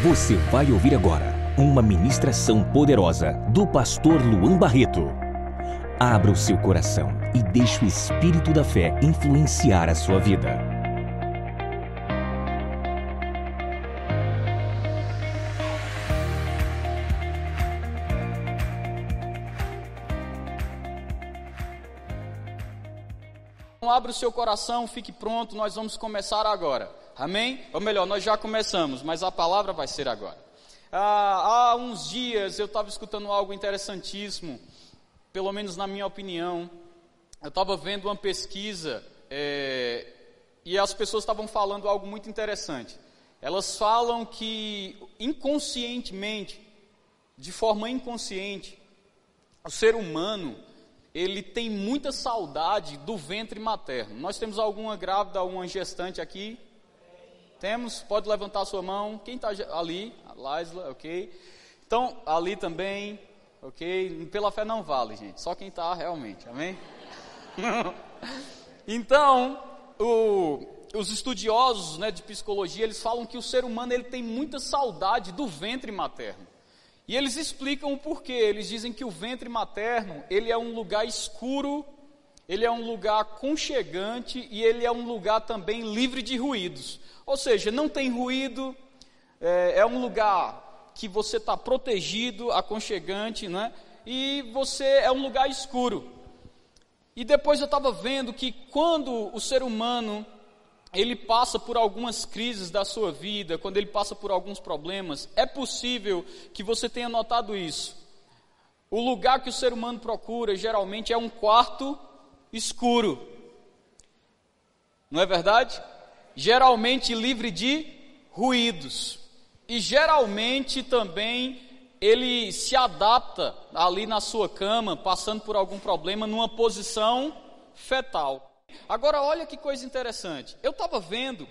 Você vai ouvir agora uma ministração poderosa do pastor Luan Barreto. Abra o seu coração e deixe o Espírito da Fé influenciar a sua vida. Então, abra o seu coração, fique pronto, nós vamos começar agora. Amém? Ou melhor, nós já começamos, mas a palavra vai ser agora. Ah, há uns dias eu estava escutando algo interessantíssimo, pelo menos na minha opinião. Eu estava vendo uma pesquisa é, e as pessoas estavam falando algo muito interessante. Elas falam que inconscientemente, de forma inconsciente, o ser humano ele tem muita saudade do ventre materno. Nós temos alguma grávida, uma gestante aqui? Temos? Pode levantar sua mão. Quem está ali? A Laisla, ok. Então, ali também, ok. Pela fé não vale, gente. Só quem está realmente, amém? então, o, os estudiosos né, de psicologia, eles falam que o ser humano ele tem muita saudade do ventre materno. E eles explicam o porquê. Eles dizem que o ventre materno, ele é um lugar escuro, ele é um lugar aconchegante e ele é um lugar também livre de ruídos. Ou seja, não tem ruído, é, é um lugar que você está protegido, aconchegante, né? E você é um lugar escuro. E depois eu estava vendo que quando o ser humano ele passa por algumas crises da sua vida, quando ele passa por alguns problemas, é possível que você tenha notado isso. O lugar que o ser humano procura geralmente é um quarto escuro. Não é verdade? Geralmente livre de ruídos. E geralmente também ele se adapta ali na sua cama, passando por algum problema, numa posição fetal. Agora, olha que coisa interessante. Eu estava vendo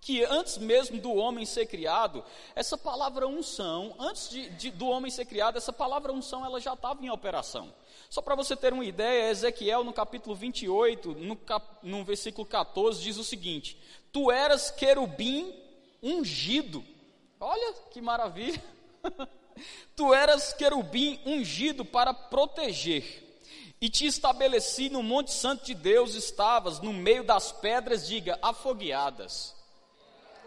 que antes mesmo do homem ser criado, essa palavra unção, antes de, de, do homem ser criado, essa palavra unção ela já estava em operação. Só para você ter uma ideia, Ezequiel no capítulo 28, no, cap, no versículo 14, diz o seguinte: Tu eras querubim ungido. Olha que maravilha! tu eras querubim ungido para proteger e te estabeleci no Monte Santo de Deus, estavas no meio das pedras, diga, afogueadas.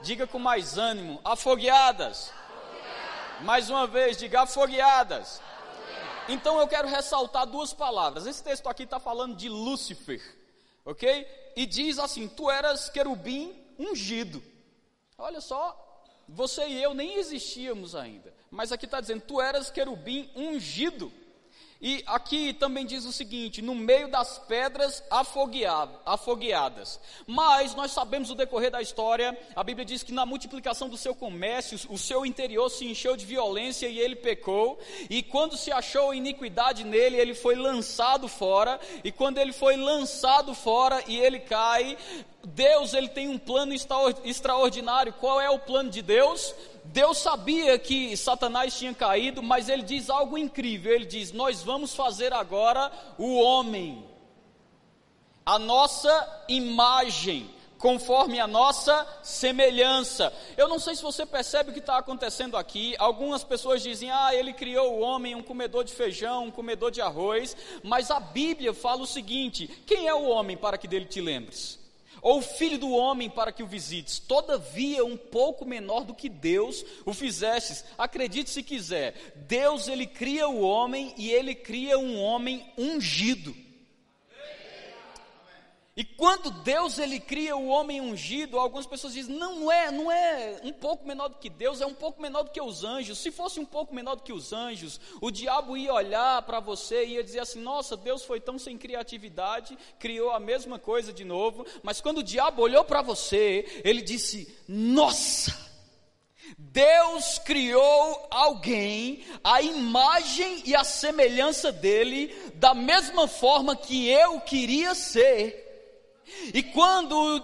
Diga com mais ânimo, afogueadas. afogueadas. Mais uma vez, diga afogueadas. Então eu quero ressaltar duas palavras. Esse texto aqui está falando de Lúcifer, ok? E diz assim: Tu eras querubim ungido. Olha só, você e eu nem existíamos ainda. Mas aqui está dizendo: Tu eras querubim ungido. E aqui também diz o seguinte: no meio das pedras afogueadas. Mas nós sabemos o decorrer da história, a Bíblia diz que na multiplicação do seu comércio, o seu interior se encheu de violência e ele pecou. E quando se achou iniquidade nele, ele foi lançado fora. E quando ele foi lançado fora e ele cai, Deus ele tem um plano extraordinário. Qual é o plano de Deus? Deus sabia que Satanás tinha caído, mas ele diz algo incrível. Ele diz: Nós vamos fazer agora o homem, a nossa imagem, conforme a nossa semelhança. Eu não sei se você percebe o que está acontecendo aqui. Algumas pessoas dizem: Ah, ele criou o homem, um comedor de feijão, um comedor de arroz. Mas a Bíblia fala o seguinte: Quem é o homem para que dele te lembres? Ou filho do homem para que o visites, todavia um pouco menor do que Deus o fizestes. Acredite se quiser, Deus ele cria o homem e ele cria um homem ungido. E quando Deus ele cria o homem ungido, algumas pessoas dizem: "Não, é, não é um pouco menor do que Deus, é um pouco menor do que os anjos. Se fosse um pouco menor do que os anjos, o diabo ia olhar para você e ia dizer assim: "Nossa, Deus foi tão sem criatividade, criou a mesma coisa de novo". Mas quando o diabo olhou para você, ele disse: "Nossa, Deus criou alguém à imagem e à semelhança dele, da mesma forma que eu queria ser. E quando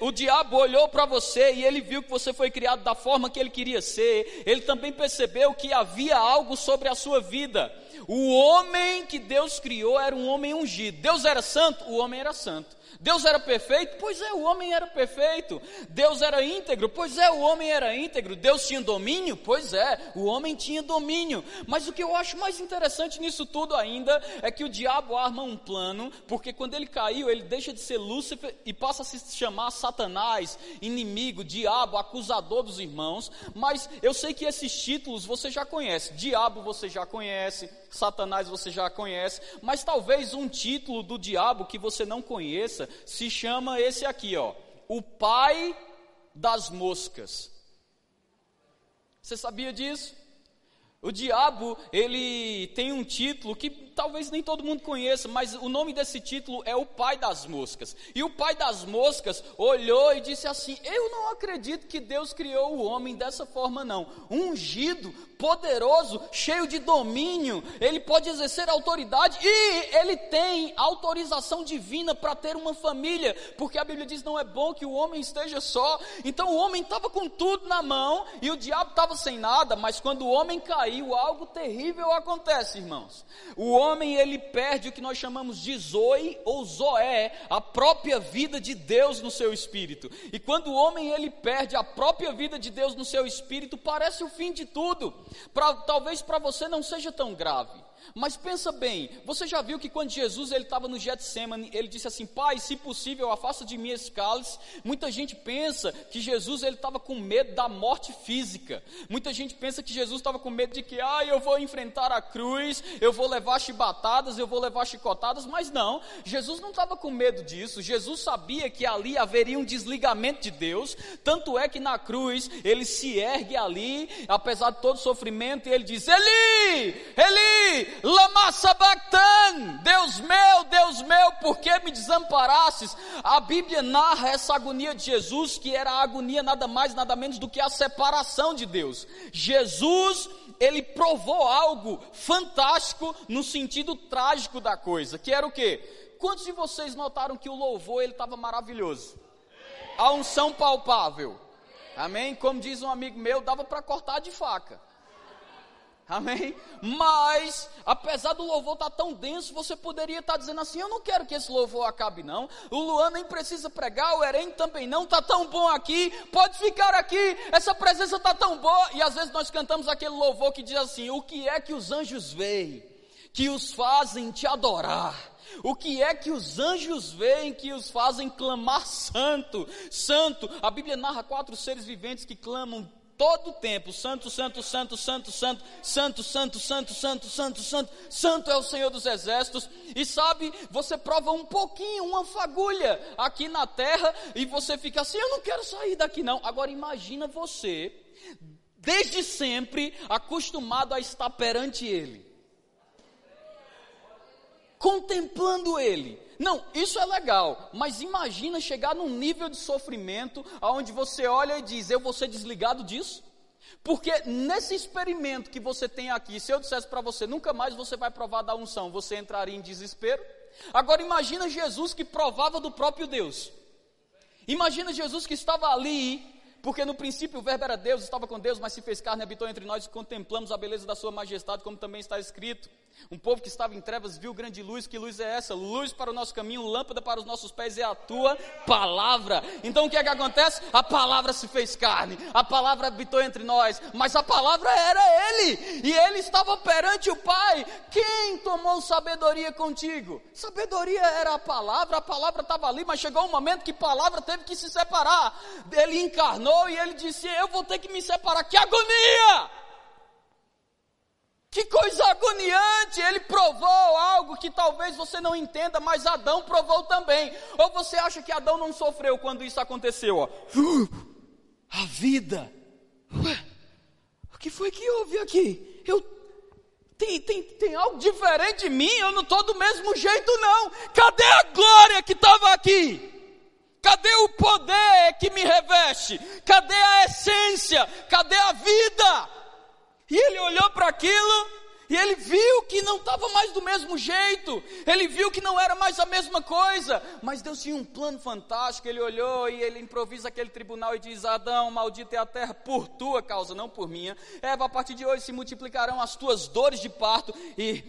o, diabo olhou para você e ele viu que você foi criado da forma que ele queria ser, ele também percebeu que havia algo sobre a sua vida. O homem que Deus criou era um homem ungido. Deus era santo, o homem era santo. Deus era perfeito? Pois é, o homem era perfeito. Deus era íntegro? Pois é, o homem era íntegro. Deus tinha domínio? Pois é, o homem tinha domínio. Mas o que eu acho mais interessante nisso tudo ainda é que o diabo arma um plano, porque quando ele caiu, ele deixa de ser Lúcifer e passa a se chamar Satanás, inimigo, diabo, acusador dos irmãos. Mas eu sei que esses títulos você já conhece. Diabo você já conhece, Satanás você já conhece, mas talvez um título do diabo que você não conheça se chama esse aqui, ó, o pai das moscas. Você sabia disso? O diabo, ele tem um título que talvez nem todo mundo conheça, mas o nome desse título é o pai das moscas. E o pai das moscas olhou e disse assim: Eu não acredito que Deus criou o homem dessa forma, não. Ungido, poderoso, cheio de domínio, ele pode exercer autoridade e ele tem autorização divina para ter uma família, porque a Bíblia diz: Não é bom que o homem esteja só. Então o homem estava com tudo na mão e o diabo estava sem nada, mas quando o homem caiu, algo terrível acontece, irmãos. O homem ele perde o que nós chamamos de zoe ou zoé, a própria vida de Deus no seu espírito. E quando o homem ele perde a própria vida de Deus no seu espírito, parece o fim de tudo. Pra, talvez para você não seja tão grave. Mas pensa bem, você já viu que quando Jesus ele estava no Getsemane, ele disse assim: Pai, se possível, afasta de mim esse cálice. Muita gente pensa que Jesus ele estava com medo da morte física. Muita gente pensa que Jesus estava com medo de que, ah, eu vou enfrentar a cruz, eu vou levar chibatadas, eu vou levar chicotadas. Mas não, Jesus não estava com medo disso. Jesus sabia que ali haveria um desligamento de Deus. Tanto é que na cruz ele se ergue ali, apesar de todo o sofrimento, e ele diz: Eli, Eli, Lama sabachthani, Deus meu, Deus meu, por que me desamparastes? A Bíblia narra essa agonia de Jesus, que era a agonia nada mais, nada menos do que a separação de Deus. Jesus, ele provou algo fantástico no sentido trágico da coisa, que era o quê? Quantos de vocês notaram que o louvor ele estava maravilhoso? A unção palpável. Amém? Como diz um amigo meu, dava para cortar de faca. Amém? Mas, apesar do louvor estar tá tão denso, você poderia estar tá dizendo assim: Eu não quero que esse louvor acabe, não. O Luan nem precisa pregar, o Eren também não. Está tão bom aqui, pode ficar aqui. Essa presença está tão boa. E às vezes nós cantamos aquele louvor que diz assim: O que é que os anjos veem, que os fazem te adorar? O que é que os anjos veem que os fazem clamar santo, santo? A Bíblia narra quatro seres viventes que clamam todo o tempo, santo, santo, santo, santo, santo, santo, santo, santo, santo, santo, santo, santo é o Senhor dos exércitos. E sabe, você prova um pouquinho, uma fagulha aqui na terra e você fica assim, eu não quero sair daqui não. Agora imagina você, desde sempre, acostumado a estar perante Ele. Contemplando Ele, não, isso é legal, mas imagina chegar num nível de sofrimento onde você olha e diz: Eu vou ser desligado disso? Porque nesse experimento que você tem aqui, se eu dissesse para você, nunca mais você vai provar da unção, você entraria em desespero? Agora imagina Jesus que provava do próprio Deus. Imagina Jesus que estava ali, porque no princípio o verbo era Deus, estava com Deus, mas se fez carne, habitou entre nós e contemplamos a beleza da sua majestade, como também está escrito. Um povo que estava em trevas viu grande luz. Que luz é essa? Luz para o nosso caminho, lâmpada para os nossos pés é a tua palavra. Então o que é que acontece? A palavra se fez carne, a palavra habitou entre nós, mas a palavra era Ele, e Ele estava perante o Pai. Quem tomou sabedoria contigo? Sabedoria era a palavra, a palavra estava ali, mas chegou um momento que a palavra teve que se separar. Ele encarnou e ele disse: Eu vou ter que me separar. Que agonia! Que coisa agoniante! Ele provou algo que talvez você não entenda, mas Adão provou também. Ou você acha que Adão não sofreu quando isso aconteceu? Ó. A vida. Ué, o que foi que houve aqui? Eu tem, tem, tem algo diferente em mim? Eu não estou do mesmo jeito, não. Cadê a glória que estava aqui? Cadê o poder que me reveste? Cadê a essência? Cadê a vida? E ele olhou para aquilo E ele viu que não estava mais do mesmo jeito, ele viu que não era mais a mesma coisa, mas Deus tinha um plano fantástico. Ele olhou e ele improvisa aquele tribunal e diz: Adão, maldita é a terra por tua causa, não por minha. Eva, a partir de hoje se multiplicarão as tuas dores de parto, e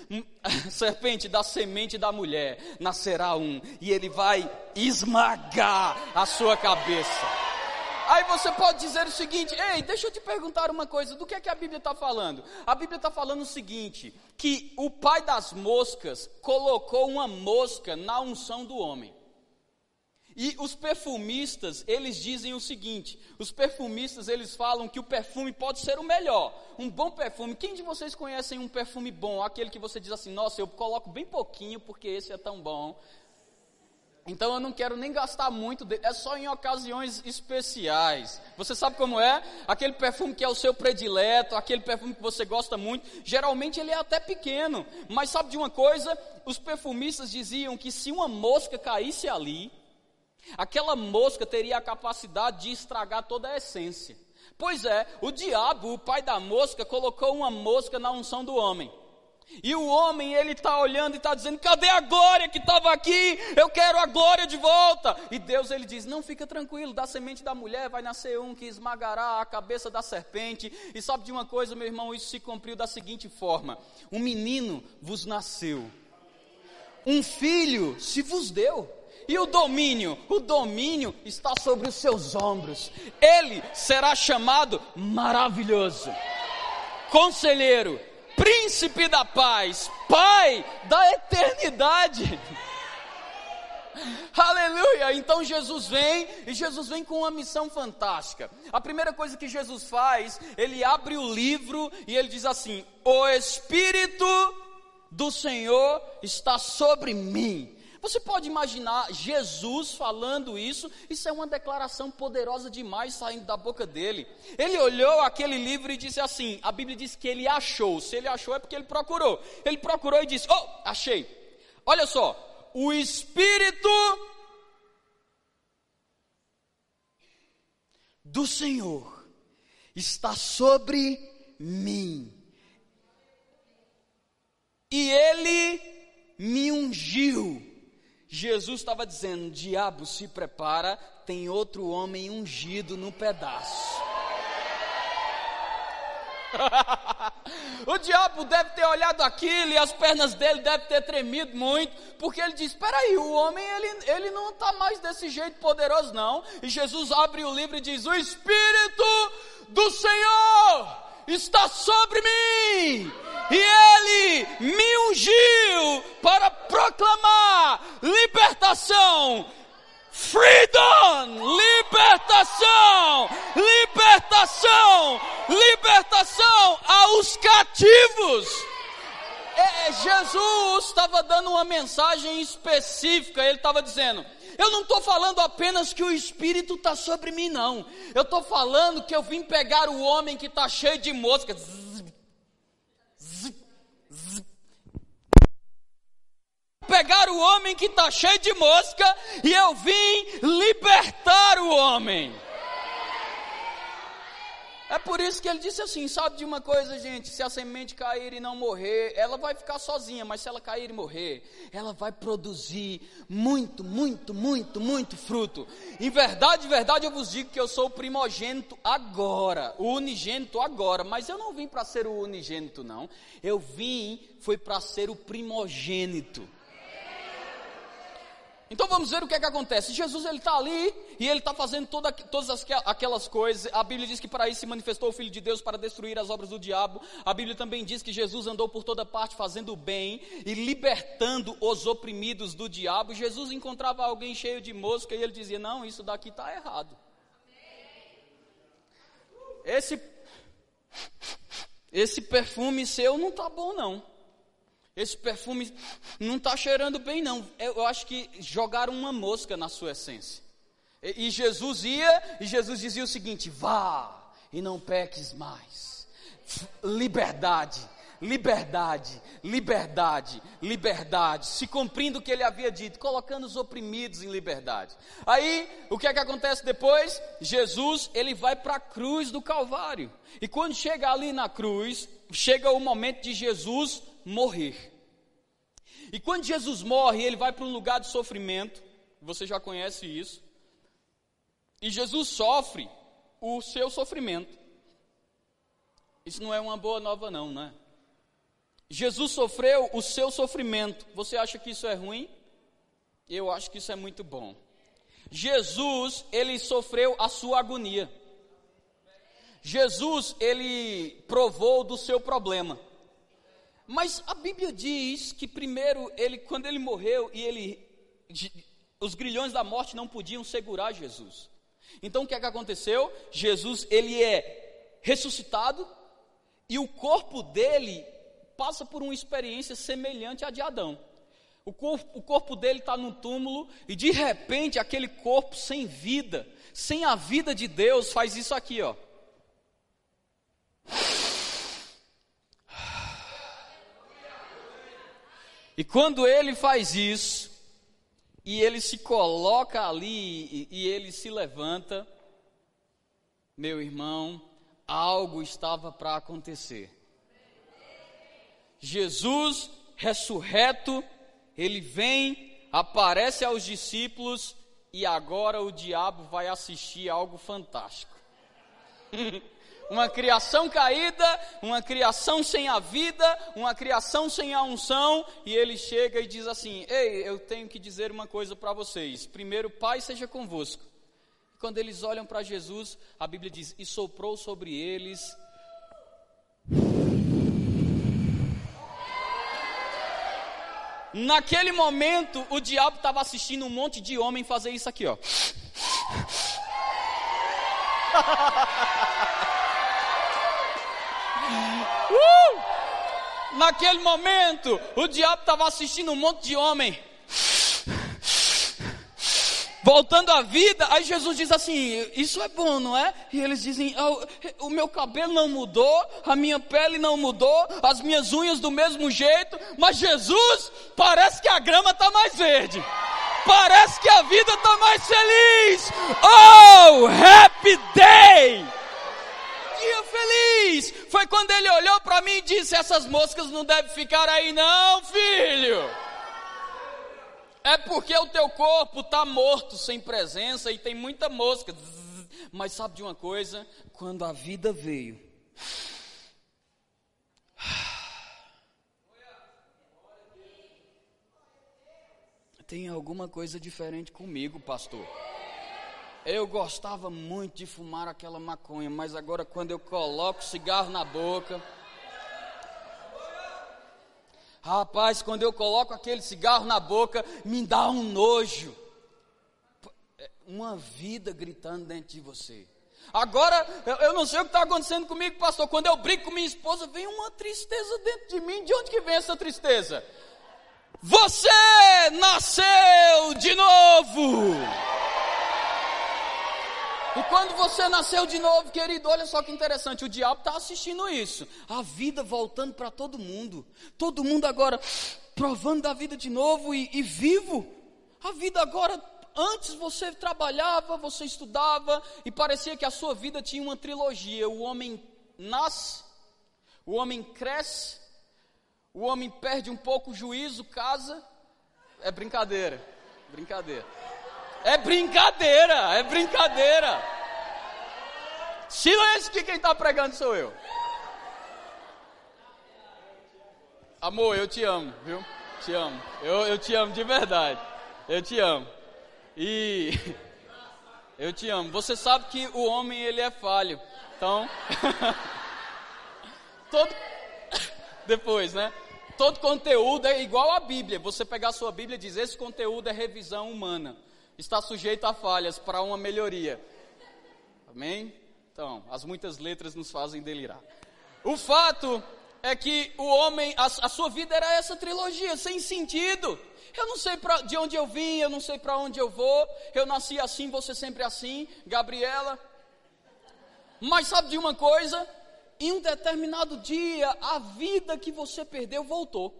serpente da semente da mulher nascerá um, e ele vai esmagar a sua cabeça. Aí você pode dizer o seguinte: ei, deixa eu te perguntar uma coisa, do que é que a Bíblia está falando? A Bíblia está falando o seguinte: que o pai das moscas colocou uma mosca na unção do homem. E os perfumistas, eles dizem o seguinte: os perfumistas, eles falam que o perfume pode ser o melhor, um bom perfume. Quem de vocês conhecem um perfume bom? Aquele que você diz assim: nossa, eu coloco bem pouquinho porque esse é tão bom. Então eu não quero nem gastar muito, dele, é só em ocasiões especiais. Você sabe como é? Aquele perfume que é o seu predileto, aquele perfume que você gosta muito, geralmente ele é até pequeno. Mas sabe de uma coisa? Os perfumistas diziam que se uma mosca caísse ali, aquela mosca teria a capacidade de estragar toda a essência. Pois é, o diabo, o pai da mosca, colocou uma mosca na unção do homem. E o homem, ele está olhando e está dizendo: cadê a glória que estava aqui? Eu quero a glória de volta. E Deus, ele diz: não, fica tranquilo, da semente da mulher vai nascer um que esmagará a cabeça da serpente. E sabe de uma coisa, meu irmão? Isso se cumpriu da seguinte forma: um menino vos nasceu, um filho se vos deu. E o domínio? O domínio está sobre os seus ombros. Ele será chamado maravilhoso, conselheiro príncipe da paz, pai da eternidade. Aleluia! Então Jesus vem e Jesus vem com uma missão fantástica. A primeira coisa que Jesus faz, ele abre o livro e ele diz assim: O Espírito do Senhor está sobre mim você pode imaginar Jesus falando isso? Isso é uma declaração poderosa demais saindo da boca dele. Ele olhou aquele livro e disse assim: a Bíblia diz que ele achou. Se ele achou é porque ele procurou. Ele procurou e disse: Oh, achei. Olha só, o Espírito do Senhor está sobre mim. E ele me ungiu Jesus estava dizendo: diabo, se prepara, tem outro homem ungido no pedaço. o diabo deve ter olhado aquilo e as pernas dele devem ter tremido muito, porque ele diz: Espera aí, o homem ele, ele não está mais desse jeito poderoso, não. E Jesus abre o livro e diz: O Espírito do Senhor está sobre mim e ele me ungiu para proclamar libertação. Freedom! Libertação! Libertação! Libertação aos cativos! É, é Jesus estava dando uma mensagem específica, ele estava dizendo: eu não estou falando apenas que o Espírito está sobre mim, não. Eu estou falando que eu vim pegar o homem que está cheio de moscas pegar o homem que está cheio de mosca e eu vim libertar o homem. É por isso que ele disse assim: sabe de uma coisa, gente? Se a semente cair e não morrer, ela vai ficar sozinha, mas se ela cair e morrer, ela vai produzir muito, muito, muito, muito fruto. Em verdade, verdade, eu vos digo que eu sou o primogênito agora, o unigênito agora, mas eu não vim para ser o unigênito, não. Eu vim, foi para ser o primogênito. Então vamos ver o que é que acontece. Jesus ele está ali e ele está fazendo toda, todas aquelas coisas. A Bíblia diz que para isso se manifestou o Filho de Deus para destruir as obras do diabo. A Bíblia também diz que Jesus andou por toda parte fazendo o bem e libertando os oprimidos do diabo. Jesus encontrava alguém cheio de mosca e ele dizia: Não, isso daqui está errado. Esse, esse perfume seu não está bom, não. Esse perfume não está cheirando bem, não. Eu acho que jogaram uma mosca na sua essência. E, e Jesus ia, e Jesus dizia o seguinte: vá e não peques mais. Liberdade, liberdade, liberdade, liberdade, se cumprindo o que ele havia dito, colocando os oprimidos em liberdade. Aí, o que é que acontece depois? Jesus, ele vai para a cruz do Calvário. E quando chega ali na cruz, chega o momento de Jesus morrer. E quando Jesus morre, ele vai para um lugar de sofrimento, você já conhece isso. E Jesus sofre o seu sofrimento. Isso não é uma boa nova, não, né? Jesus sofreu o seu sofrimento. Você acha que isso é ruim? Eu acho que isso é muito bom. Jesus, ele sofreu a sua agonia. Jesus, ele provou do seu problema. Mas a Bíblia diz que primeiro ele, quando ele morreu e ele, os grilhões da morte não podiam segurar Jesus. Então o que é que aconteceu? Jesus ele é ressuscitado e o corpo dele passa por uma experiência semelhante à de Adão. O corpo, o corpo dele está no túmulo e de repente aquele corpo sem vida, sem a vida de Deus, faz isso aqui, ó. E quando ele faz isso, e ele se coloca ali e, e ele se levanta, meu irmão, algo estava para acontecer. Jesus ressurreto, ele vem, aparece aos discípulos e agora o diabo vai assistir algo fantástico. uma criação caída, uma criação sem a vida, uma criação sem a unção, e ele chega e diz assim: Ei, eu tenho que dizer uma coisa para vocês. Primeiro, Pai seja convosco. Quando eles olham para Jesus, a Bíblia diz: E soprou sobre eles. Naquele momento, o diabo estava assistindo um monte de homem fazer isso aqui, ó. uh! Naquele momento, o diabo estava assistindo um monte de homem voltando à vida, aí Jesus diz assim: Isso é bom, não é? E eles dizem: oh, O meu cabelo não mudou, a minha pele não mudou, as minhas unhas do mesmo jeito, mas Jesus, parece que a grama está mais verde. Parece que a vida está mais feliz. Oh, happy day! Dia feliz! Foi quando ele olhou para mim e disse: Essas moscas não devem ficar aí, não, filho. É porque o teu corpo está morto, sem presença e tem muita mosca. Mas sabe de uma coisa? Quando a vida veio. Tem alguma coisa diferente comigo, pastor. Eu gostava muito de fumar aquela maconha, mas agora quando eu coloco cigarro na boca. Rapaz, quando eu coloco aquele cigarro na boca, me dá um nojo. É uma vida gritando dentro de você. Agora, eu não sei o que está acontecendo comigo, pastor. Quando eu brigo com minha esposa, vem uma tristeza dentro de mim. De onde que vem essa tristeza? Você nasceu de novo. E quando você nasceu de novo, querido, olha só que interessante, o diabo está assistindo isso. A vida voltando para todo mundo. Todo mundo agora provando da vida de novo e, e vivo. A vida agora, antes você trabalhava, você estudava e parecia que a sua vida tinha uma trilogia. O homem nasce, o homem cresce, o homem perde um pouco o juízo, casa. É brincadeira, brincadeira. É brincadeira, é brincadeira. Silêncio que quem está pregando sou eu. Amor, eu te amo, viu? Te amo. Eu, eu te amo de verdade. Eu te amo. E eu te amo. Você sabe que o homem ele é falho. Então, todo depois, né? Todo conteúdo é igual à Bíblia. Você pegar a sua Bíblia e dizer esse conteúdo é revisão humana está sujeito a falhas para uma melhoria. Amém? Então, as muitas letras nos fazem delirar. O fato é que o homem, a, a sua vida era essa trilogia, sem sentido. Eu não sei pra, de onde eu vim, eu não sei para onde eu vou. Eu nasci assim, você sempre assim, Gabriela. Mas sabe de uma coisa? Em um determinado dia, a vida que você perdeu voltou.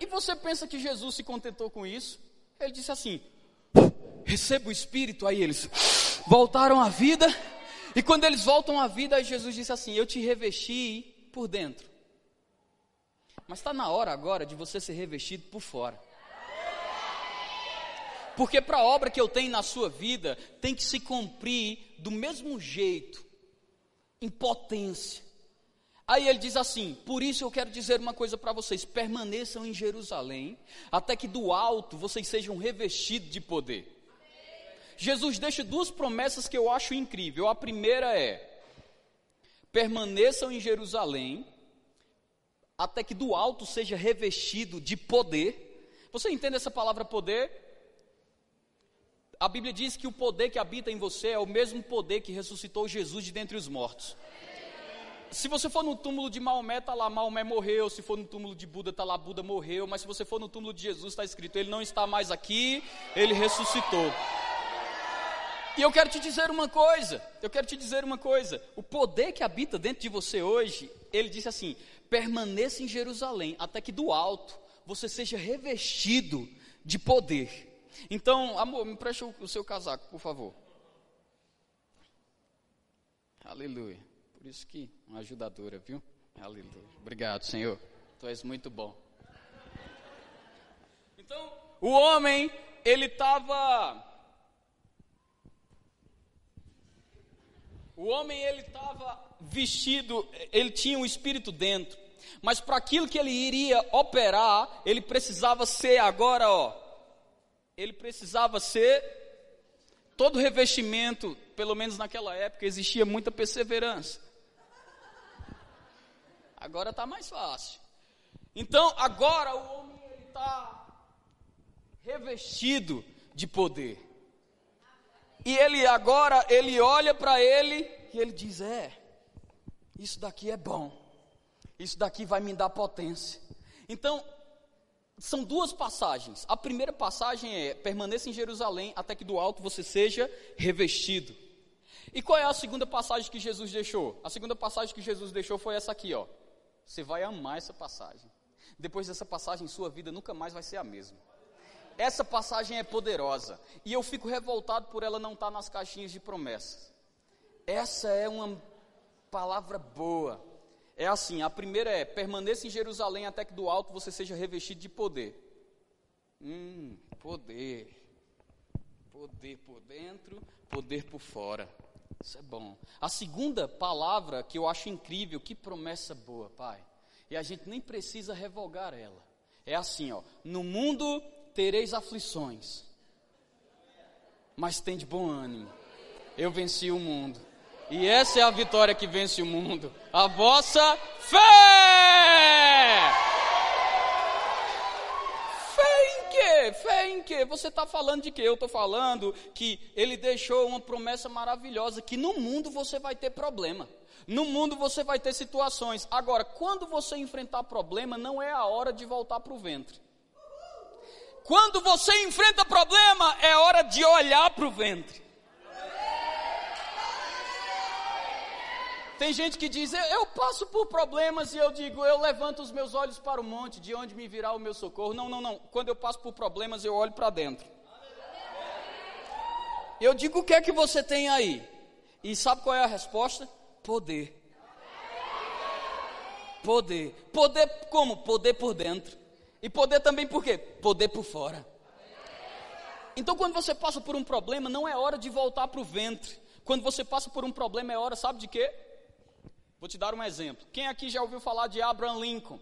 E você pensa que Jesus se contentou com isso? Ele disse assim: receba o Espírito. Aí eles voltaram à vida. E quando eles voltam à vida, Jesus disse assim: Eu te revesti por dentro. Mas está na hora agora de você ser revestido por fora. Porque para a obra que eu tenho na sua vida, tem que se cumprir do mesmo jeito, em potência. Aí ele diz assim: Por isso eu quero dizer uma coisa para vocês: permaneçam em Jerusalém, até que do alto vocês sejam revestidos de poder. Jesus deixa duas promessas que eu acho incrível. A primeira é: permaneçam em Jerusalém, até que do alto seja revestido de poder. Você entende essa palavra poder? A Bíblia diz que o poder que habita em você é o mesmo poder que ressuscitou Jesus de dentre os mortos. Se você for no túmulo de Maomé, está lá, Maomé morreu. Se for no túmulo de Buda, está lá, Buda morreu. Mas se você for no túmulo de Jesus, está escrito, ele não está mais aqui, ele ressuscitou. E eu quero te dizer uma coisa, eu quero te dizer uma coisa. O poder que habita dentro de você hoje, ele disse assim: permaneça em Jerusalém, até que do alto você seja revestido de poder. Então, amor, me preste o seu casaco, por favor. Aleluia. Por isso que uma ajudadora, viu? Aleluia. Obrigado, Senhor. Tu és muito bom. Então, o homem, ele estava O homem ele estava vestido, ele tinha um espírito dentro, mas para aquilo que ele iria operar, ele precisava ser agora, ó, ele precisava ser todo revestimento, pelo menos naquela época existia muita perseverança. Agora está mais fácil. Então agora o homem está revestido de poder. E ele agora, ele olha para ele e ele diz: É, isso daqui é bom, isso daqui vai me dar potência. Então, são duas passagens. A primeira passagem é: permaneça em Jerusalém até que do alto você seja revestido. E qual é a segunda passagem que Jesus deixou? A segunda passagem que Jesus deixou foi essa aqui, ó. Você vai amar essa passagem. Depois dessa passagem, sua vida nunca mais vai ser a mesma. Essa passagem é poderosa e eu fico revoltado por ela não estar nas caixinhas de promessas. Essa é uma palavra boa. É assim: a primeira é: permaneça em Jerusalém até que do alto você seja revestido de poder. Hum, poder. Poder por dentro, poder por fora. Isso é bom. A segunda palavra que eu acho incrível, que promessa boa, Pai. E a gente nem precisa revogar ela. É assim, ó. No mundo tereis aflições, mas tem de bom ânimo. Eu venci o mundo. E essa é a vitória que vence o mundo. A vossa fé! Fé em quê? Fé em quê? Você está falando de quê? Eu estou falando que ele deixou uma promessa maravilhosa: que no mundo você vai ter problema. No mundo você vai ter situações. Agora, quando você enfrentar problema, não é a hora de voltar para o ventre. Quando você enfrenta problema, é hora de olhar para o ventre. Tem gente que diz, eu, passo por problemas e eu digo, eu levanto os meus olhos para o monte, de onde me virá o meu socorro. Não, não, não. Quando eu passo por problemas, eu olho para dentro. Eu digo, o que é que você tem aí? E sabe qual é a resposta? Poder. Poder. Poder como? Poder por dentro. E poder também por quê? Poder por fora. Então, quando você passa por um problema, não é hora de voltar para o ventre. Quando você passa por um problema, é hora, sabe de quê? Vou te dar um exemplo. Quem aqui já ouviu falar de Abraham Lincoln?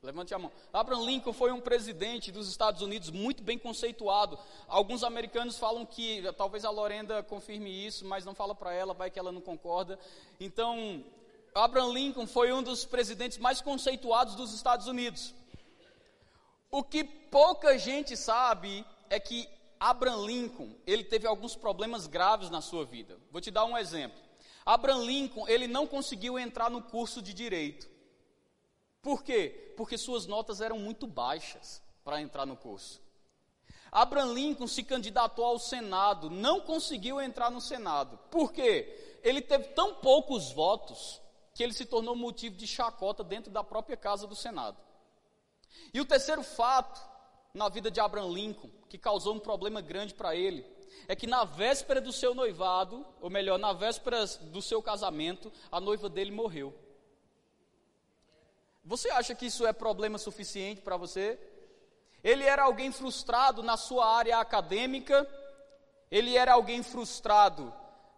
Levante a mão. Abraham Lincoln foi um presidente dos Estados Unidos muito bem conceituado. Alguns americanos falam que, talvez a Lorenda confirme isso, mas não fala para ela, vai que ela não concorda. Então, Abraham Lincoln foi um dos presidentes mais conceituados dos Estados Unidos. O que pouca gente sabe é que Abraham Lincoln, ele teve alguns problemas graves na sua vida. Vou te dar um exemplo. Abraham Lincoln, ele não conseguiu entrar no curso de direito. Por quê? Porque suas notas eram muito baixas para entrar no curso. Abraham Lincoln se candidatou ao Senado, não conseguiu entrar no Senado. Por quê? Ele teve tão poucos votos que ele se tornou motivo de chacota dentro da própria casa do Senado. E o terceiro fato na vida de Abraham Lincoln, que causou um problema grande para ele, é que na véspera do seu noivado, ou melhor, na véspera do seu casamento, a noiva dele morreu. Você acha que isso é problema suficiente para você? Ele era alguém frustrado na sua área acadêmica, ele era alguém frustrado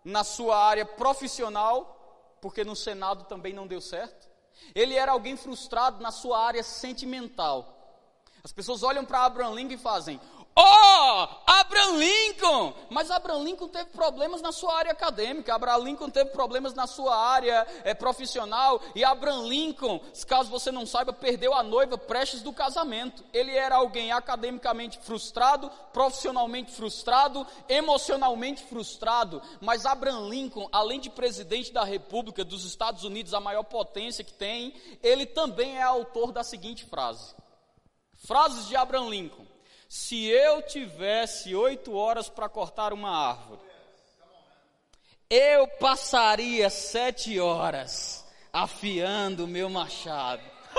na sua área profissional, porque no Senado também não deu certo. Ele era alguém frustrado na sua área sentimental. As pessoas olham para Abraham Lincoln e fazem: Oh, Abraham Lincoln! Mas Abraham Lincoln teve problemas na sua área acadêmica, Abraham Lincoln teve problemas na sua área é, profissional, e Abraham Lincoln, caso você não saiba, perdeu a noiva prestes do casamento. Ele era alguém academicamente frustrado, profissionalmente frustrado, emocionalmente frustrado, mas Abraham Lincoln, além de presidente da República dos Estados Unidos, a maior potência que tem, ele também é autor da seguinte frase. Frases de Abraham Lincoln. Se eu tivesse oito horas para cortar uma árvore, eu passaria sete horas afiando o meu machado.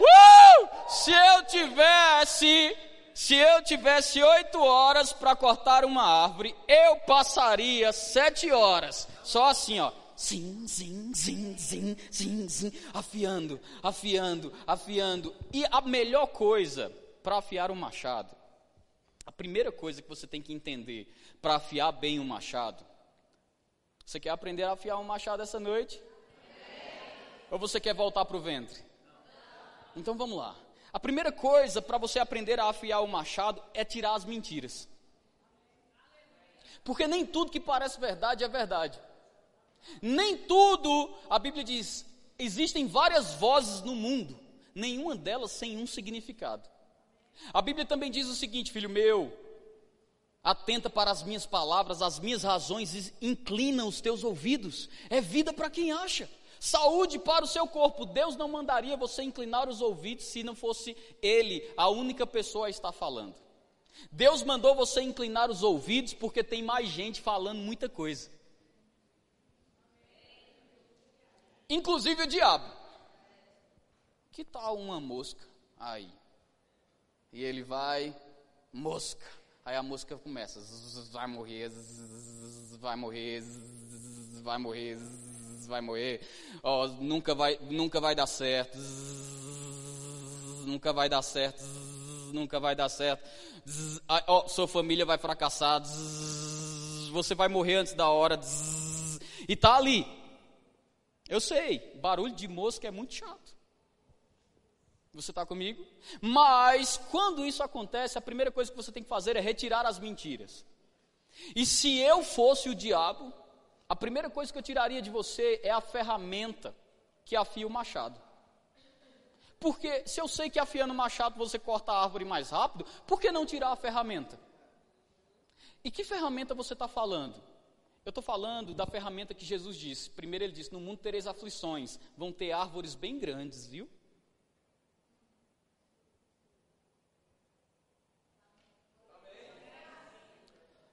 uh! Se eu tivesse, se eu tivesse oito horas para cortar uma árvore, eu passaria sete horas, só assim, ó, Zim, zim, zim, zim, zim, zim, afiando, afiando, afiando. E a melhor coisa para afiar um machado, a primeira coisa que você tem que entender para afiar bem um machado, você quer aprender a afiar um machado essa noite? Ou você quer voltar para o ventre? Então vamos lá. A primeira coisa para você aprender a afiar o machado é tirar as mentiras. Porque nem tudo que parece verdade é verdade. Nem tudo, a Bíblia diz, existem várias vozes no mundo, nenhuma delas sem um significado. A Bíblia também diz o seguinte, filho meu, atenta para as minhas palavras, as minhas razões inclinam os teus ouvidos. É vida para quem acha. Saúde para o seu corpo. Deus não mandaria você inclinar os ouvidos se não fosse Ele a única pessoa a estar falando. Deus mandou você inclinar os ouvidos porque tem mais gente falando muita coisa. Inclusive o diabo. Que tal uma mosca aí? E ele vai, mosca. Aí a mosca começa, vai morrer, vai morrer, vai morrer, vai morrer. Oh, nunca vai, nunca vai dar certo. Nunca vai dar certo. Nunca vai dar certo. Oh, sua família vai fracassar. Você vai morrer antes da hora. E tá ali, eu sei, barulho de mosca é muito chato. Você está comigo? Mas quando isso acontece, a primeira coisa que você tem que fazer é retirar as mentiras. E se eu fosse o diabo, a primeira coisa que eu tiraria de você é a ferramenta que afia o machado. Porque se eu sei que afiando o machado você corta a árvore mais rápido, por que não tirar a ferramenta? E que ferramenta você está falando? Eu estou falando da ferramenta que Jesus disse. Primeiro ele disse: No mundo tereis aflições, vão ter árvores bem grandes, viu?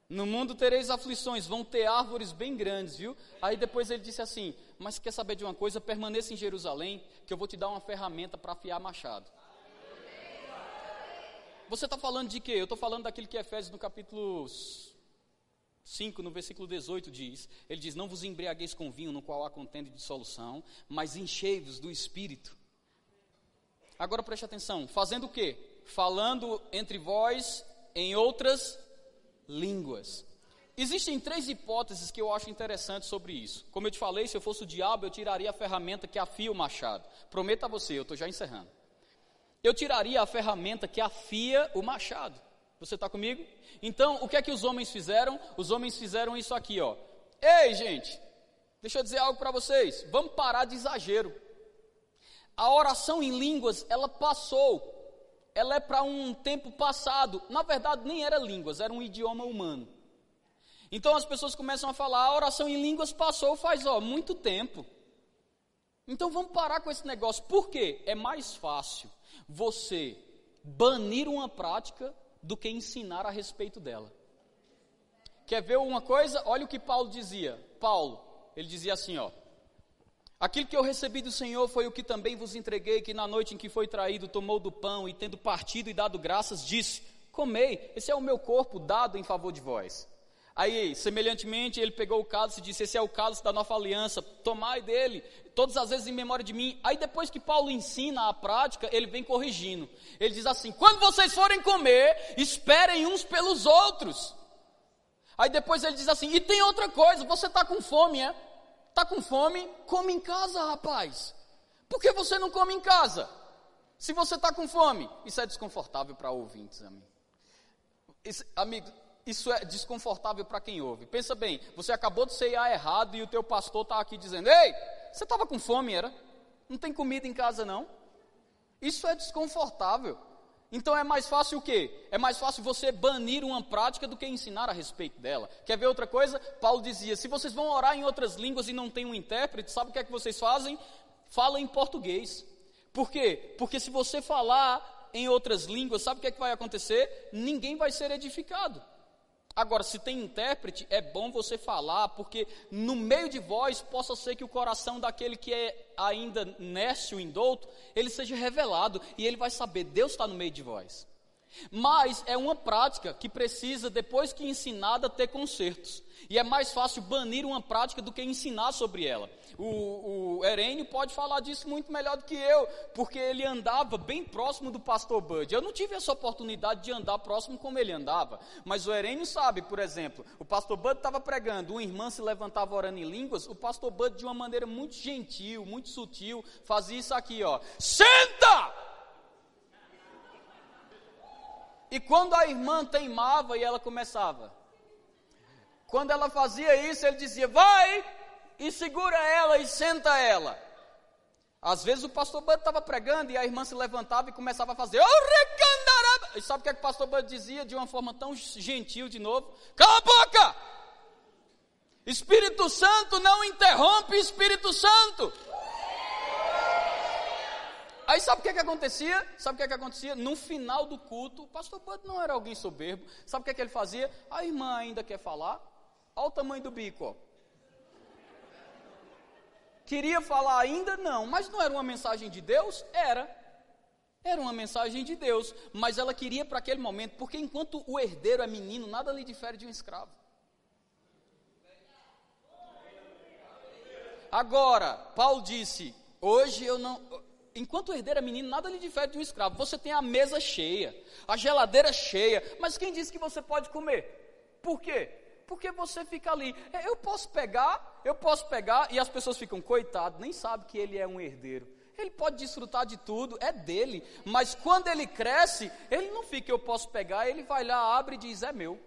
No mundo tereis aflições, vão ter árvores bem grandes, viu? Aí depois ele disse assim: Mas quer saber de uma coisa? Permaneça em Jerusalém, que eu vou te dar uma ferramenta para afiar machado. Você está falando de quê? Eu estou falando daquilo que Efésios no capítulo 5, no versículo 18 diz, ele diz, não vos embriagueis com vinho no qual há contenda de dissolução, mas enchei-vos do Espírito. Agora preste atenção, fazendo o quê? Falando entre vós em outras línguas. Existem três hipóteses que eu acho interessantes sobre isso. Como eu te falei, se eu fosse o diabo, eu tiraria a ferramenta que afia o machado. Prometo a você, eu estou já encerrando. Eu tiraria a ferramenta que afia o machado. Você está comigo? Então, o que é que os homens fizeram? Os homens fizeram isso aqui, ó. Ei, gente, deixa eu dizer algo para vocês. Vamos parar de exagero. A oração em línguas, ela passou. Ela é para um tempo passado. Na verdade, nem era línguas, era um idioma humano. Então as pessoas começam a falar, a oração em línguas passou faz, ó, muito tempo. Então vamos parar com esse negócio. Por quê? É mais fácil você banir uma prática do que ensinar a respeito dela. Quer ver uma coisa? Olha o que Paulo dizia. Paulo, ele dizia assim, ó: Aquilo que eu recebi do Senhor foi o que também vos entreguei, que na noite em que foi traído, tomou do pão e tendo partido e dado graças, disse: Comei, esse é o meu corpo dado em favor de vós. Aí, semelhantemente, ele pegou o cálice e disse: Esse é o cálice da nova aliança, tomai dele, todas as vezes em memória de mim. Aí, depois que Paulo ensina a prática, ele vem corrigindo. Ele diz assim: Quando vocês forem comer, esperem uns pelos outros. Aí, depois ele diz assim: E tem outra coisa, você está com fome, é? Está com fome? Come em casa, rapaz. Por que você não come em casa? Se você está com fome, isso é desconfortável para ouvintes, amigo. Amigo, isso é desconfortável para quem ouve. Pensa bem, você acabou de ceiar errado e o teu pastor está aqui dizendo: Ei, você estava com fome, era? Não tem comida em casa, não? Isso é desconfortável. Então é mais fácil o quê? É mais fácil você banir uma prática do que ensinar a respeito dela. Quer ver outra coisa? Paulo dizia: se vocês vão orar em outras línguas e não tem um intérprete, sabe o que é que vocês fazem? Fala em português. Por quê? Porque se você falar em outras línguas, sabe o que é que vai acontecer? Ninguém vai ser edificado. Agora, se tem intérprete, é bom você falar, porque no meio de vós possa ser que o coração daquele que é ainda nécio, indouto, ele seja revelado e ele vai saber, Deus está no meio de vós. Mas é uma prática que precisa, depois que ensinada, ter consertos. E é mais fácil banir uma prática do que ensinar sobre ela. O, o Herênio pode falar disso muito melhor do que eu, porque ele andava bem próximo do pastor Bud. Eu não tive essa oportunidade de andar próximo como ele andava. Mas o Herênio sabe, por exemplo, o pastor Bud estava pregando, uma irmã se levantava orando em línguas, o pastor Bud, de uma maneira muito gentil, muito sutil, fazia isso aqui, ó. Senta! E quando a irmã teimava e ela começava, quando ela fazia isso, ele dizia: Vai e segura ela e senta ela. Às vezes o pastor Bud estava pregando e a irmã se levantava e começava a fazer. E sabe o que, é que o pastor Bud dizia de uma forma tão gentil de novo? Cala a boca! Espírito Santo não interrompe Espírito Santo. Aí sabe o que, é que acontecia? Sabe o que, é que acontecia? No final do culto, o pastor Bud não era alguém soberbo. Sabe o que, é que ele fazia? A irmã ainda quer falar? Olha o tamanho do bico. Ó. Queria falar ainda? Não. Mas não era uma mensagem de Deus? Era. Era uma mensagem de Deus. Mas ela queria para aquele momento, porque enquanto o herdeiro é menino, nada lhe difere de um escravo. Agora, Paulo disse: Hoje eu não enquanto o herdeiro é menino, nada lhe difere de um escravo. Você tem a mesa cheia, a geladeira cheia, mas quem disse que você pode comer? Por quê? Porque você fica ali. É, eu posso pegar, eu posso pegar, e as pessoas ficam, coitado, nem sabe que ele é um herdeiro. Ele pode desfrutar de tudo, é dele. Mas quando ele cresce, ele não fica, eu posso pegar, ele vai lá, abre e diz, é meu.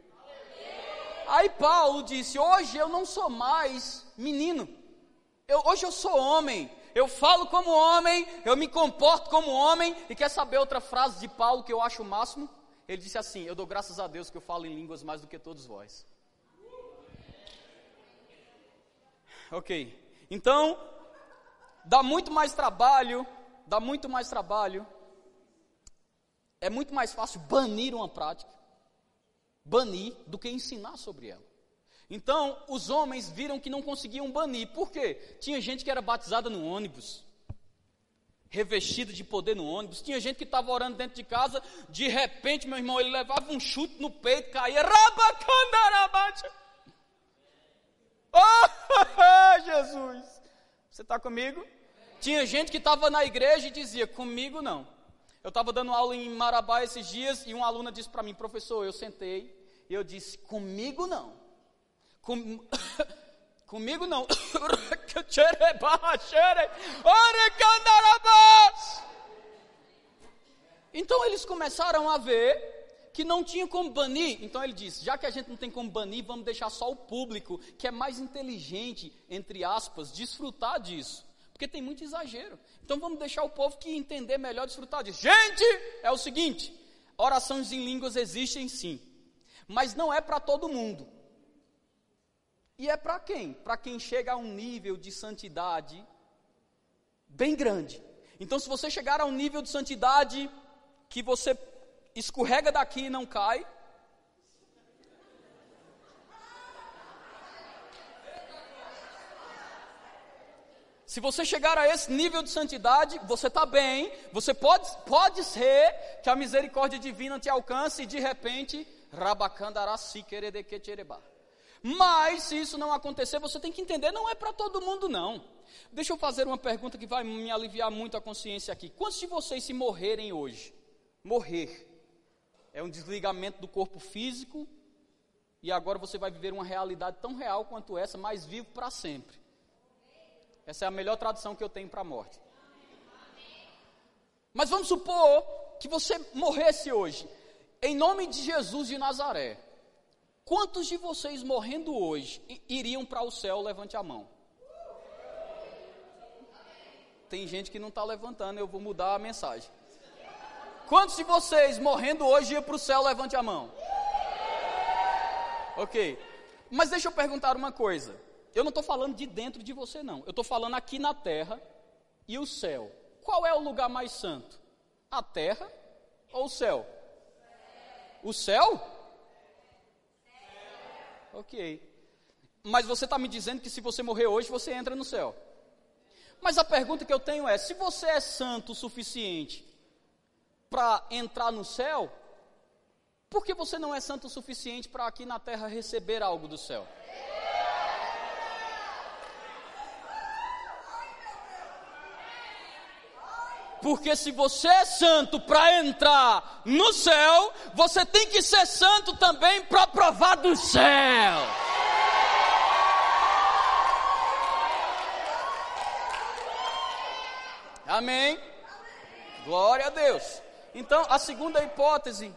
Aí Paulo disse: Hoje eu não sou mais menino, eu, hoje eu sou homem, eu falo como homem, eu me comporto como homem. E quer saber outra frase de Paulo que eu acho o máximo? Ele disse assim: Eu dou graças a Deus que eu falo em línguas mais do que todos vós. Ok, então, dá muito mais trabalho, dá muito mais trabalho. É muito mais fácil banir uma prática, banir, do que ensinar sobre ela. Então, os homens viram que não conseguiam banir. Por quê? Tinha gente que era batizada no ônibus, revestida de poder no ônibus. Tinha gente que estava orando dentro de casa, de repente, meu irmão, ele levava um chute no peito, caía, rabacandarabate. Oh, Jesus! Você está comigo? Tinha gente que estava na igreja e dizia, comigo não. Eu estava dando aula em Marabá esses dias e uma aluna disse para mim, professor, eu sentei e eu disse, comigo não. Com... Comigo não. então eles começaram a ver que não tinha como banir. Então ele disse: já que a gente não tem como banir, vamos deixar só o público, que é mais inteligente, entre aspas, desfrutar disso. Porque tem muito exagero. Então vamos deixar o povo que entender melhor desfrutar disso. Gente, é o seguinte: orações em línguas existem sim, mas não é para todo mundo. E é para quem? Para quem chega a um nível de santidade bem grande. Então, se você chegar a um nível de santidade que você escorrega daqui e não cai. Se você chegar a esse nível de santidade, você está bem, você pode, pode ser que a misericórdia divina te alcance e de repente, rabacandarasi queredequeterebá. Mas se isso não acontecer, você tem que entender, não é para todo mundo não. Deixa eu fazer uma pergunta que vai me aliviar muito a consciência aqui. Quantos de vocês se morrerem hoje? Morrer é um desligamento do corpo físico e agora você vai viver uma realidade tão real quanto essa, mas vivo para sempre. Essa é a melhor tradução que eu tenho para a morte. Mas vamos supor que você morresse hoje, em nome de Jesus de Nazaré. Quantos de vocês morrendo hoje iriam para o céu? Levante a mão. Tem gente que não está levantando, eu vou mudar a mensagem. Quantos de vocês morrendo hoje iam para o céu? Levante a mão. Ok. Mas deixa eu perguntar uma coisa. Eu não estou falando de dentro de você, não. Eu estou falando aqui na terra e o céu. Qual é o lugar mais santo? A terra ou o céu? O céu? Ok. Mas você está me dizendo que se você morrer hoje, você entra no céu. Mas a pergunta que eu tenho é: se você é santo o suficiente para entrar no céu, por que você não é santo o suficiente para aqui na terra receber algo do céu? Porque se você é santo para entrar no céu, você tem que ser santo também para provar do céu. Amém? Glória a Deus. Então, a segunda hipótese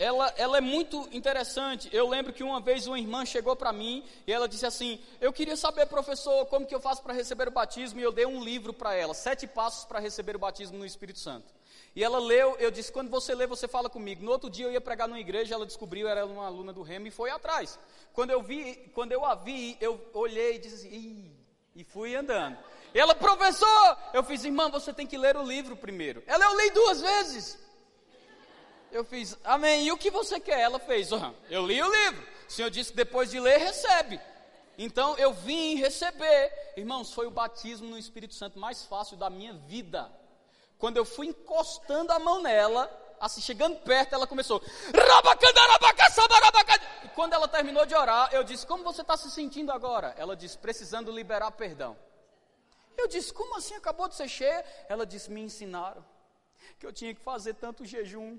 ela, ela é muito interessante. Eu lembro que uma vez uma irmã chegou para mim e ela disse assim: Eu queria saber, professor, como que eu faço para receber o batismo? E eu dei um livro para ela, Sete Passos para Receber o Batismo no Espírito Santo. E ela leu, eu disse: Quando você lê, você fala comigo. No outro dia eu ia pregar numa igreja, ela descobriu, era uma aluna do Remo e foi atrás. Quando eu vi, quando eu a vi, eu olhei e disse assim: e fui andando. E ela, professor, eu fiz, irmã, você tem que ler o livro primeiro. Ela, eu li duas vezes. Eu fiz, amém. E o que você quer? Ela fez, oh, eu li o livro. O Senhor disse que depois de ler, recebe. Então eu vim receber. Irmãos, foi o batismo no Espírito Santo mais fácil da minha vida. Quando eu fui encostando a mão nela, assim, chegando perto, ela começou. E quando ela terminou de orar, eu disse: Como você está se sentindo agora? Ela disse: Precisando liberar perdão. Eu disse: Como assim? Acabou de ser cheia? Ela disse: Me ensinaram que eu tinha que fazer tanto jejum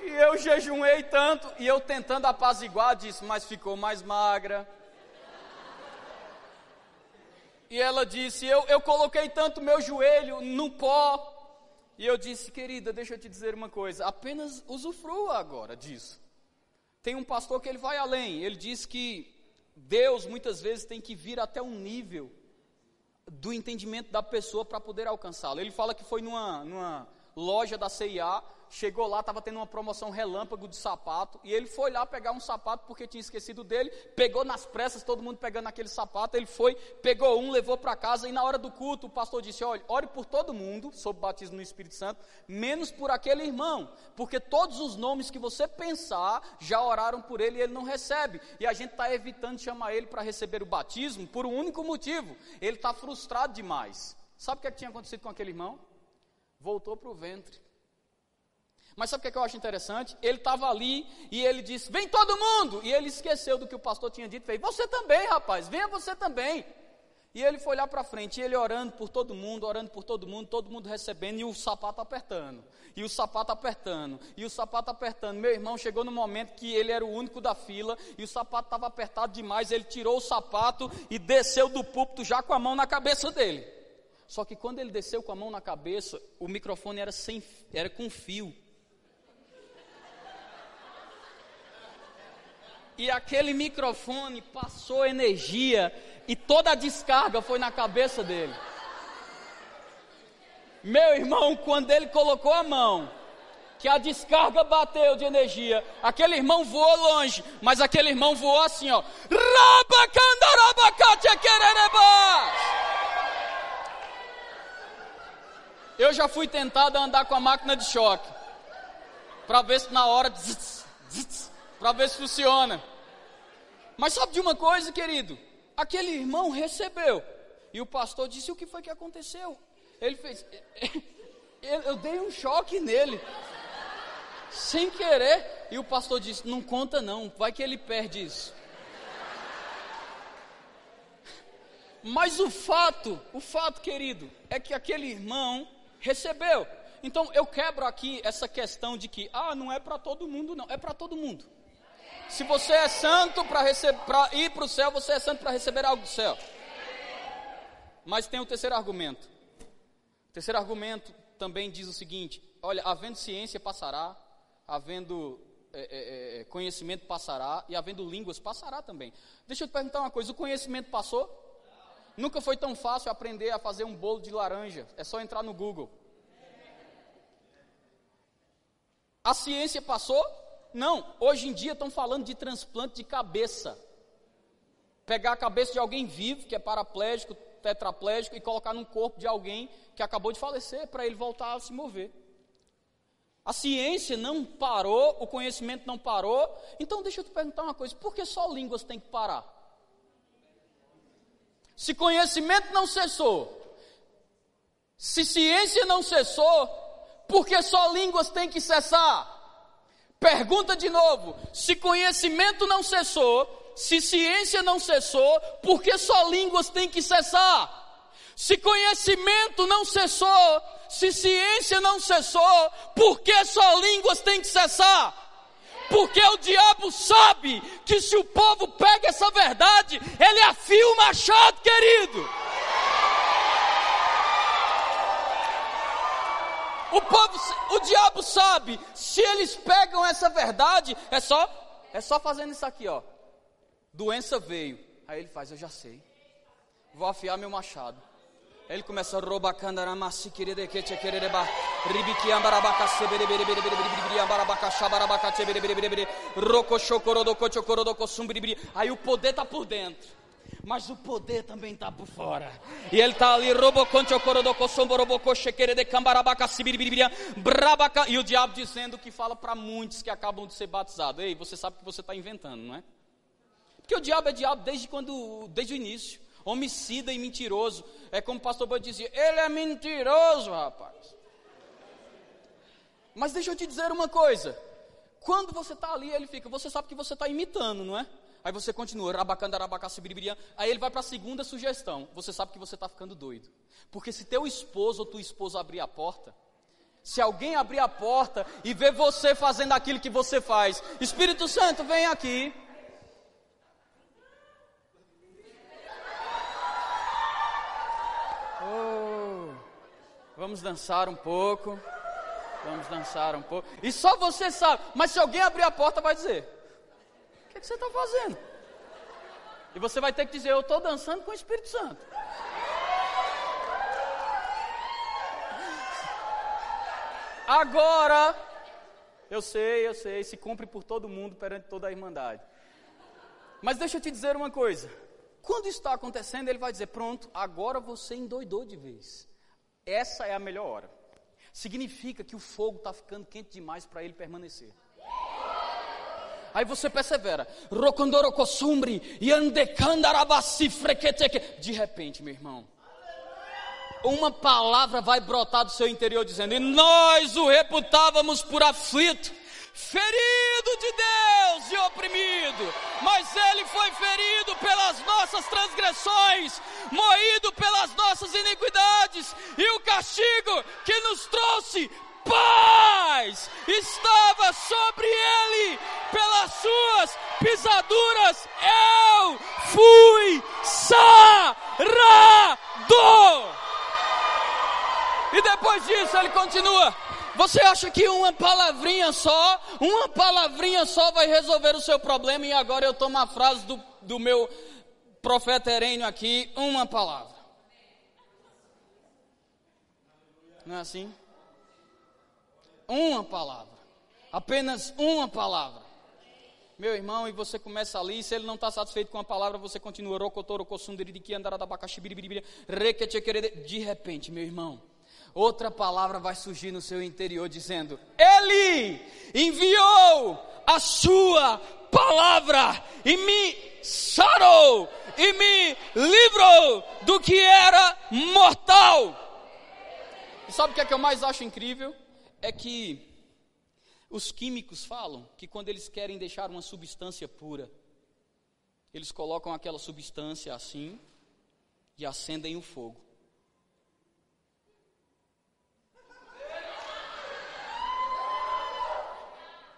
E eu jejuei tanto, e eu tentando apaziguar, disse, mas ficou mais magra. E ela disse, eu, eu coloquei tanto meu joelho no pó. E eu disse, querida, deixa eu te dizer uma coisa, apenas usufrua agora disso. Tem um pastor que ele vai além, ele diz que Deus muitas vezes tem que vir até um nível do entendimento da pessoa para poder alcançá-lo. Ele fala que foi numa, numa loja da CIA chegou lá, estava tendo uma promoção relâmpago de sapato, e ele foi lá pegar um sapato porque tinha esquecido dele, pegou nas pressas, todo mundo pegando aquele sapato, ele foi, pegou um, levou para casa, e na hora do culto o pastor disse: Olha, ore por todo mundo, sob batismo no Espírito Santo, menos por aquele irmão, porque todos os nomes que você pensar já oraram por ele e ele não recebe, e a gente está evitando chamar ele para receber o batismo por um único motivo: ele está frustrado demais. Sabe o que, é que tinha acontecido com aquele irmão? Voltou para o ventre. Mas sabe o que, é que eu acho interessante? Ele estava ali e ele disse: Vem todo mundo! E ele esqueceu do que o pastor tinha dito. Fez: Você também, rapaz, venha você também. E ele foi lá para frente, e ele orando por todo mundo, orando por todo mundo, todo mundo recebendo, e o sapato apertando, e o sapato apertando, e o sapato apertando. Meu irmão chegou no momento que ele era o único da fila, e o sapato estava apertado demais, ele tirou o sapato e desceu do púlpito já com a mão na cabeça dele. Só que quando ele desceu com a mão na cabeça, o microfone era, sem, era com fio. E aquele microfone passou energia e toda a descarga foi na cabeça dele. Meu irmão, quando ele colocou a mão, que a descarga bateu de energia, aquele irmão voou longe, mas aquele irmão voou assim, ó. Eu já fui tentado a andar com a máquina de choque. Para ver se na hora. Para ver se funciona. Mas sabe de uma coisa, querido? Aquele irmão recebeu. E o pastor disse: O que foi que aconteceu? Ele fez. Eu dei um choque nele. Sem querer. E o pastor disse: Não conta não. Vai que ele perde isso. Mas o fato, o fato, querido, é que aquele irmão recebeu. Então eu quebro aqui essa questão de que, ah, não é para todo mundo, não, é para todo mundo. Se você é santo para ir para o céu, você é santo para receber algo do céu. Mas tem o terceiro argumento. O terceiro argumento também diz o seguinte: olha, havendo ciência passará, havendo é, é, é, conhecimento passará, e havendo línguas passará também. Deixa eu te perguntar uma coisa: o conhecimento passou? Nunca foi tão fácil aprender a fazer um bolo de laranja, é só entrar no Google. A ciência passou? Não, hoje em dia estão falando de transplante de cabeça. Pegar a cabeça de alguém vivo, que é paraplégico, tetraplégico, e colocar num corpo de alguém que acabou de falecer, para ele voltar a se mover. A ciência não parou, o conhecimento não parou. Então deixa eu te perguntar uma coisa: por que só línguas tem que parar? Se conhecimento não cessou, se ciência não cessou, porque só línguas têm que cessar? Pergunta de novo: se conhecimento não cessou, se ciência não cessou, por que só línguas têm que cessar? Se conhecimento não cessou, se ciência não cessou, por que só línguas têm que cessar? Porque o diabo sabe que se o povo pega essa verdade, ele afia o machado, querido. O povo, o diabo sabe, se eles pegam essa verdade, é só, é só fazendo isso aqui, ó. Doença veio. Aí ele faz, eu já sei. Vou afiar meu machado. Aí ele começa a roubar candaramasi querida que te querereba. Aí o poder tá por dentro mas o poder também está por fora. E ele está ali, e o diabo dizendo que fala para muitos que acabam de ser batizados. Ei, você sabe que você está inventando, não é? Porque o diabo é diabo desde quando, desde o início. Homicida e mentiroso. É como o pastor Boi dizia, ele é mentiroso, rapaz. Mas deixa eu te dizer uma coisa. Quando você está ali, ele fica, você sabe que você está imitando, não é? Aí você continua, rabacanda, rabacacibiribirian. Aí ele vai para a segunda sugestão. Você sabe que você está ficando doido. Porque se teu esposo ou tua esposa abrir a porta, se alguém abrir a porta e ver você fazendo aquilo que você faz, Espírito Santo, vem aqui. Oh, vamos dançar um pouco. Vamos dançar um pouco. E só você sabe. Mas se alguém abrir a porta, vai dizer: que, que você está fazendo? E você vai ter que dizer: Eu estou dançando com o Espírito Santo. Agora, eu sei, eu sei, se cumpre por todo mundo perante toda a irmandade. Mas deixa eu te dizer uma coisa: quando isso está acontecendo, ele vai dizer: Pronto, agora você endoidou de vez. Essa é a melhor hora. Significa que o fogo está ficando quente demais para ele permanecer. Aí você persevera. De repente, meu irmão, uma palavra vai brotar do seu interior dizendo: E nós o reputávamos por aflito, ferido de Deus e oprimido, mas ele foi ferido pelas nossas transgressões, moído pelas nossas iniquidades, e o castigo que nos trouxe paz estava sobre ele, pelas suas pisaduras eu fui sarado. E depois disso ele continua. Você acha que uma palavrinha só, uma palavrinha só vai resolver o seu problema? E agora eu tomo a frase do, do meu profeta Herênio aqui: uma palavra. Não é assim? Uma palavra. Apenas uma palavra. Meu irmão, e você começa ali, se ele não está satisfeito com a palavra, você continua. De repente, meu irmão, outra palavra vai surgir no seu interior dizendo: Ele enviou a sua palavra e me sarou e me livrou do que era mortal. E sabe o que é que eu mais acho incrível? É que os químicos falam que quando eles querem deixar uma substância pura, eles colocam aquela substância assim e acendem o fogo.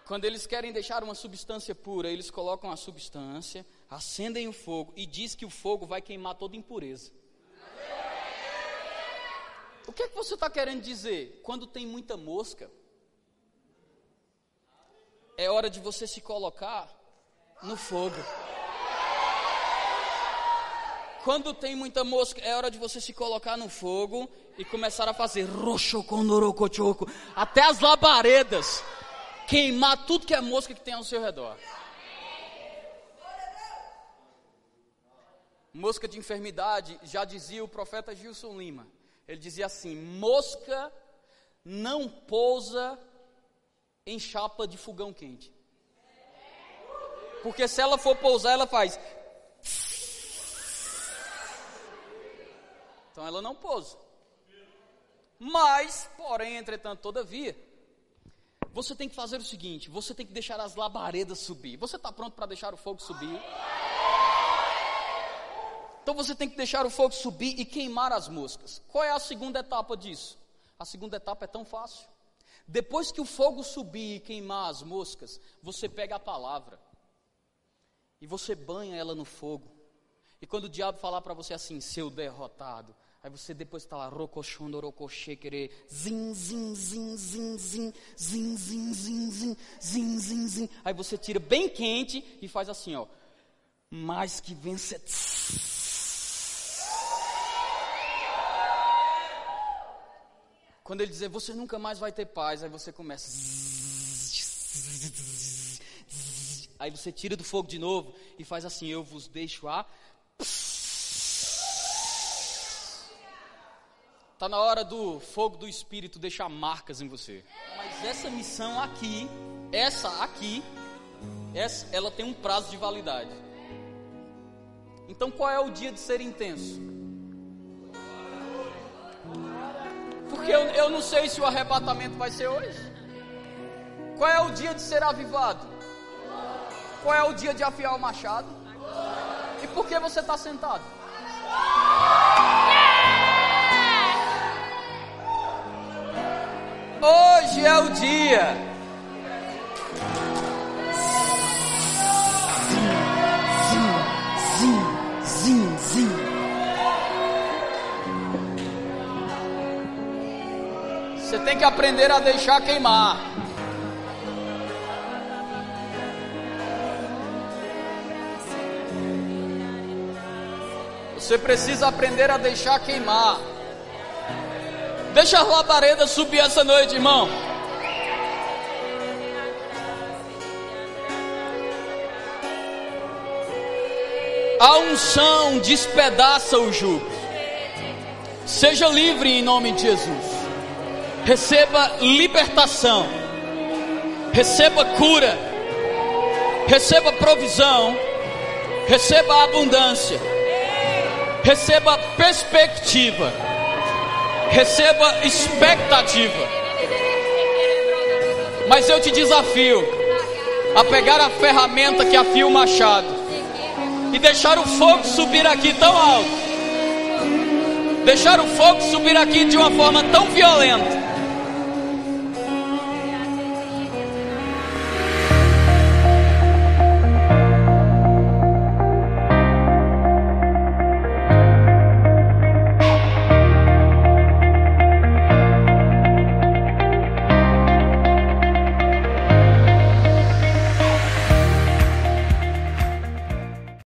Quando eles querem deixar uma substância pura, eles colocam a substância, acendem o fogo e diz que o fogo vai queimar toda impureza. O que é que você está querendo dizer? Quando tem muita mosca, é hora de você se colocar no fogo. Quando tem muita mosca, é hora de você se colocar no fogo e começar a fazer roxocondorocochoco, até as labaredas, queimar tudo que é mosca que tem ao seu redor. Mosca de enfermidade, já dizia o profeta Gilson Lima. Ele dizia assim: mosca não pousa em chapa de fogão quente. Porque se ela for pousar, ela faz. Então ela não pousa. Mas, porém, entretanto, todavia, você tem que fazer o seguinte: você tem que deixar as labaredas subir. Você está pronto para deixar o fogo subir? Então você tem que deixar o fogo subir e queimar as moscas. Qual é a segunda etapa disso? A segunda etapa é tão fácil. Depois que o fogo subir e queimar as moscas, você pega a palavra e você banha ela no fogo. E quando o diabo falar para você assim, seu derrotado, aí você depois está lá, rocochondo, rocochê, querer, zin, zin, zin, zin, zin, zin, zin, zin, zin, zin, zin, zin. Aí você tira bem quente e faz assim, ó, mais que vence. Quando ele dizer, você nunca mais vai ter paz, aí você começa. Aí você tira do fogo de novo e faz assim: Eu vos deixo a. Está na hora do fogo do Espírito deixar marcas em você. Mas essa missão aqui, essa aqui, essa, ela tem um prazo de validade. Então qual é o dia de ser intenso? Porque eu, eu não sei se o arrebatamento vai ser hoje. Qual é o dia de ser avivado? Qual é o dia de afiar o machado? E por que você está sentado? Hoje é o dia. Tem que aprender a deixar queimar. Você precisa aprender a deixar queimar. Deixa a labareda subir essa noite, irmão. A unção despedaça o jugo. Seja livre em nome de Jesus receba libertação, receba cura, receba provisão, receba abundância, receba perspectiva, receba expectativa. Mas eu te desafio a pegar a ferramenta que afia o machado e deixar o fogo subir aqui tão alto, deixar o fogo subir aqui de uma forma tão violenta